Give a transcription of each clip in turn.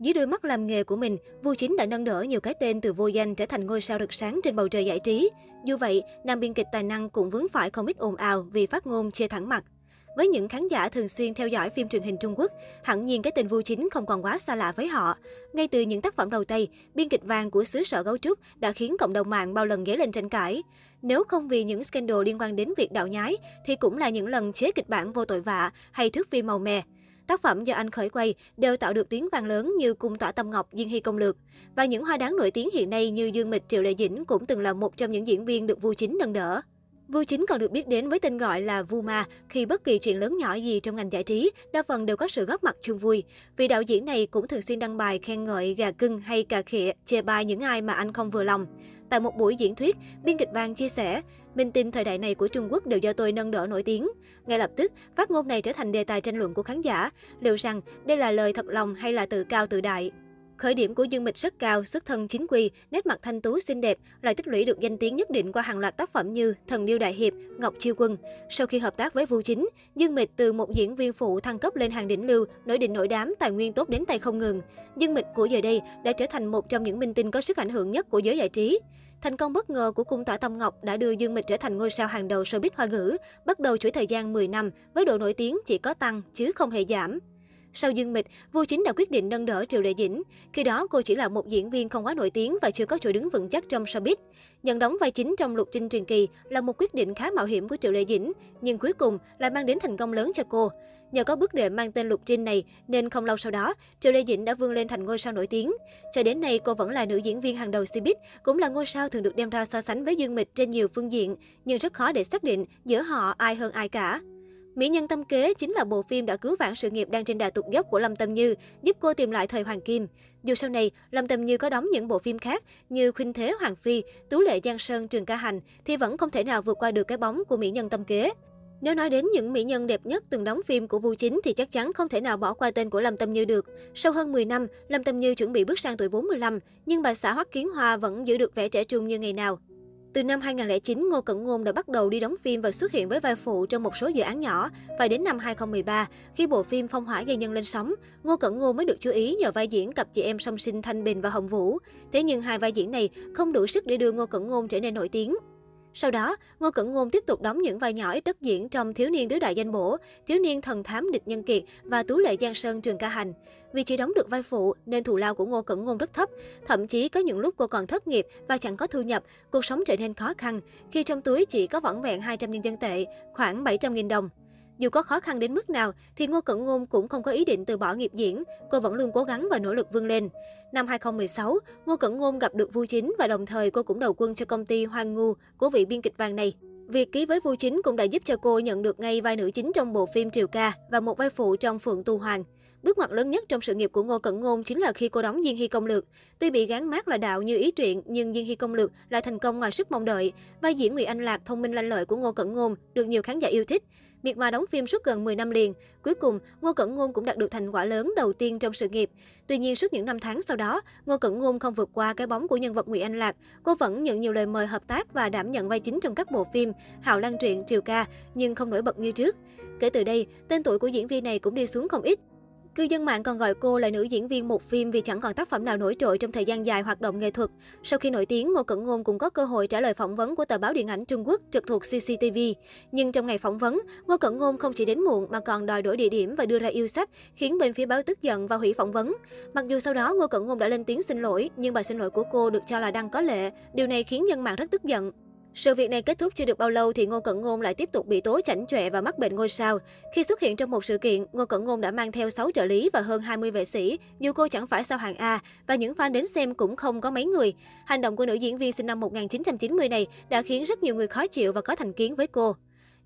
Dưới đôi mắt làm nghề của mình, Vu Chính đã nâng đỡ nhiều cái tên từ vô danh trở thành ngôi sao rực sáng trên bầu trời giải trí. Dù vậy, nam biên kịch tài năng cũng vướng phải không ít ồn ào vì phát ngôn chê thẳng mặt. Với những khán giả thường xuyên theo dõi phim truyền hình Trung Quốc, hẳn nhiên cái tên Vu Chính không còn quá xa lạ với họ. Ngay từ những tác phẩm đầu tay, biên kịch vàng của xứ sở gấu trúc đã khiến cộng đồng mạng bao lần dấy lên tranh cãi. Nếu không vì những scandal liên quan đến việc đạo nhái, thì cũng là những lần chế kịch bản vô tội vạ hay thước phim màu mè. Tác phẩm do anh khởi quay đều tạo được tiếng vang lớn như Cung tỏa tâm ngọc, Diên Hy công lược. Và những hoa đáng nổi tiếng hiện nay như Dương Mịch, Triệu Lệ Dĩnh cũng từng là một trong những diễn viên được Vu Chính nâng đỡ. Vu Chính còn được biết đến với tên gọi là Vu Ma khi bất kỳ chuyện lớn nhỏ gì trong ngành giải trí, đa phần đều có sự góp mặt chung vui. Vì đạo diễn này cũng thường xuyên đăng bài khen ngợi gà cưng hay cà khịa, chê bai những ai mà anh không vừa lòng. Tại một buổi diễn thuyết, biên kịch vang chia sẻ, minh tinh thời đại này của Trung Quốc đều do tôi nâng đỡ nổi tiếng. Ngay lập tức, phát ngôn này trở thành đề tài tranh luận của khán giả. Liệu rằng đây là lời thật lòng hay là tự cao tự đại? Khởi điểm của Dương Mịch rất cao, xuất thân chính quy, nét mặt thanh tú xinh đẹp, lại tích lũy được danh tiếng nhất định qua hàng loạt tác phẩm như Thần điêu đại hiệp, Ngọc chiêu quân. Sau khi hợp tác với Vu Chính, Dương Mịch từ một diễn viên phụ thăng cấp lên hàng đỉnh lưu, nổi đình nổi đám, tài nguyên tốt đến tay không ngừng. Dương Mịch của giờ đây đã trở thành một trong những minh tinh có sức ảnh hưởng nhất của giới giải trí. Thành công bất ngờ của cung tỏa Tâm Ngọc đã đưa Dương Mịch trở thành ngôi sao hàng đầu showbiz hoa ngữ, bắt đầu chuỗi thời gian 10 năm với độ nổi tiếng chỉ có tăng chứ không hề giảm. Sau Dương Mịch, Vu Chính đã quyết định nâng đỡ Triệu Lệ Dĩnh. Khi đó, cô chỉ là một diễn viên không quá nổi tiếng và chưa có chỗ đứng vững chắc trong showbiz. Nhận đóng vai chính trong Lục Trinh truyền kỳ là một quyết định khá mạo hiểm của Triệu Lệ Dĩnh, nhưng cuối cùng lại mang đến thành công lớn cho cô. Nhờ có bước đệm mang tên Lục Trinh này nên không lâu sau đó, Triệu Lê Dĩnh đã vươn lên thành ngôi sao nổi tiếng. Cho đến nay, cô vẫn là nữ diễn viên hàng đầu Cbiz, cũng là ngôi sao thường được đem ra so sánh với Dương Mịch trên nhiều phương diện, nhưng rất khó để xác định giữa họ ai hơn ai cả. Mỹ Nhân Tâm Kế chính là bộ phim đã cứu vãn sự nghiệp đang trên đà tụt dốc của Lâm Tâm Như, giúp cô tìm lại thời hoàng kim. Dù sau này, Lâm Tâm Như có đóng những bộ phim khác như Khuynh Thế Hoàng Phi, Tú Lệ Giang Sơn Trường Ca Hành thì vẫn không thể nào vượt qua được cái bóng của Mỹ Nhân Tâm Kế. Nếu nói đến những mỹ nhân đẹp nhất từng đóng phim của Vu Chính thì chắc chắn không thể nào bỏ qua tên của Lâm Tâm Như được. Sau hơn 10 năm, Lâm Tâm Như chuẩn bị bước sang tuổi 45, nhưng bà xã Hoắc Kiến Hoa vẫn giữ được vẻ trẻ trung như ngày nào. Từ năm 2009, Ngô Cẩn Ngôn đã bắt đầu đi đóng phim và xuất hiện với vai phụ trong một số dự án nhỏ. Và đến năm 2013, khi bộ phim Phong hỏa gây nhân lên sóng, Ngô Cẩn Ngôn mới được chú ý nhờ vai diễn cặp chị em song sinh Thanh Bình và Hồng Vũ. Thế nhưng hai vai diễn này không đủ sức để đưa Ngô Cẩn Ngôn trở nên nổi tiếng. Sau đó, Ngô Cẩn Ngôn tiếp tục đóng những vai nhỏ ít đất diễn trong Thiếu niên tứ đại danh bổ, Thiếu niên thần thám địch nhân kiệt và Tú lệ Giang Sơn trường ca hành. Vì chỉ đóng được vai phụ nên thù lao của Ngô Cẩn Ngôn rất thấp, thậm chí có những lúc cô còn thất nghiệp và chẳng có thu nhập, cuộc sống trở nên khó khăn khi trong túi chỉ có vỏn vẹn 200 nhân dân tệ, khoảng 700.000 đồng. Dù có khó khăn đến mức nào thì Ngô Cẩn Ngôn cũng không có ý định từ bỏ nghiệp diễn, cô vẫn luôn cố gắng và nỗ lực vươn lên. Năm 2016, Ngô Cẩn Ngôn gặp được Vu Chính và đồng thời cô cũng đầu quân cho công ty Hoang Ngu của vị biên kịch vàng này. Việc ký với Vu Chính cũng đã giúp cho cô nhận được ngay vai nữ chính trong bộ phim Triều Ca và một vai phụ trong Phượng Tu Hoàng. Bước ngoặt lớn nhất trong sự nghiệp của Ngô Cẩn Ngôn chính là khi cô đóng Diên Hy Công Lược. Tuy bị gán mát là đạo như ý truyện, nhưng Diên Hy Công Lược lại thành công ngoài sức mong đợi. Vai diễn Ngụy Anh Lạc thông minh lanh lợi của Ngô Cẩn Ngôn được nhiều khán giả yêu thích. Miệt mà đóng phim suốt gần 10 năm liền, cuối cùng Ngô Cẩn Ngôn cũng đạt được thành quả lớn đầu tiên trong sự nghiệp. Tuy nhiên suốt những năm tháng sau đó, Ngô Cẩn Ngôn không vượt qua cái bóng của nhân vật Ngụy Anh Lạc. Cô vẫn nhận nhiều lời mời hợp tác và đảm nhận vai chính trong các bộ phim Hạo Lan truyện, Triều ca, nhưng không nổi bật như trước. Kể từ đây, tên tuổi của diễn viên này cũng đi xuống không ít. Cư dân mạng còn gọi cô là nữ diễn viên một phim vì chẳng còn tác phẩm nào nổi trội trong thời gian dài hoạt động nghệ thuật. Sau khi nổi tiếng, Ngô Cẩn Ngôn cũng có cơ hội trả lời phỏng vấn của tờ báo điện ảnh Trung Quốc trực thuộc CCTV. Nhưng trong ngày phỏng vấn, Ngô Cẩn Ngôn không chỉ đến muộn mà còn đòi đổi địa điểm và đưa ra yêu sách, khiến bên phía báo tức giận và hủy phỏng vấn. Mặc dù sau đó Ngô Cẩn Ngôn đã lên tiếng xin lỗi, nhưng bài xin lỗi của cô được cho là đang có lệ. Điều này khiến dân mạng rất tức giận. Sự việc này kết thúc chưa được bao lâu thì Ngô Cẩn Ngôn lại tiếp tục bị tố chảnh chọe và mắc bệnh ngôi sao. Khi xuất hiện trong một sự kiện, Ngô Cẩn Ngôn đã mang theo 6 trợ lý và hơn 20 vệ sĩ, dù cô chẳng phải sao hàng A và những fan đến xem cũng không có mấy người. Hành động của nữ diễn viên sinh năm 1990 này đã khiến rất nhiều người khó chịu và có thành kiến với cô.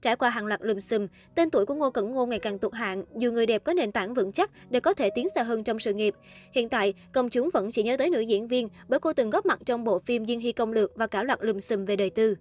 Trải qua hàng loạt lùm xùm, tên tuổi của Ngô Cẩn Ngôn ngày càng tụt hạng, dù người đẹp có nền tảng vững chắc để có thể tiến xa hơn trong sự nghiệp. Hiện tại, công chúng vẫn chỉ nhớ tới nữ diễn viên bởi cô từng góp mặt trong bộ phim Diên Hy Công Lược và cả loạt lùm xùm về đời tư.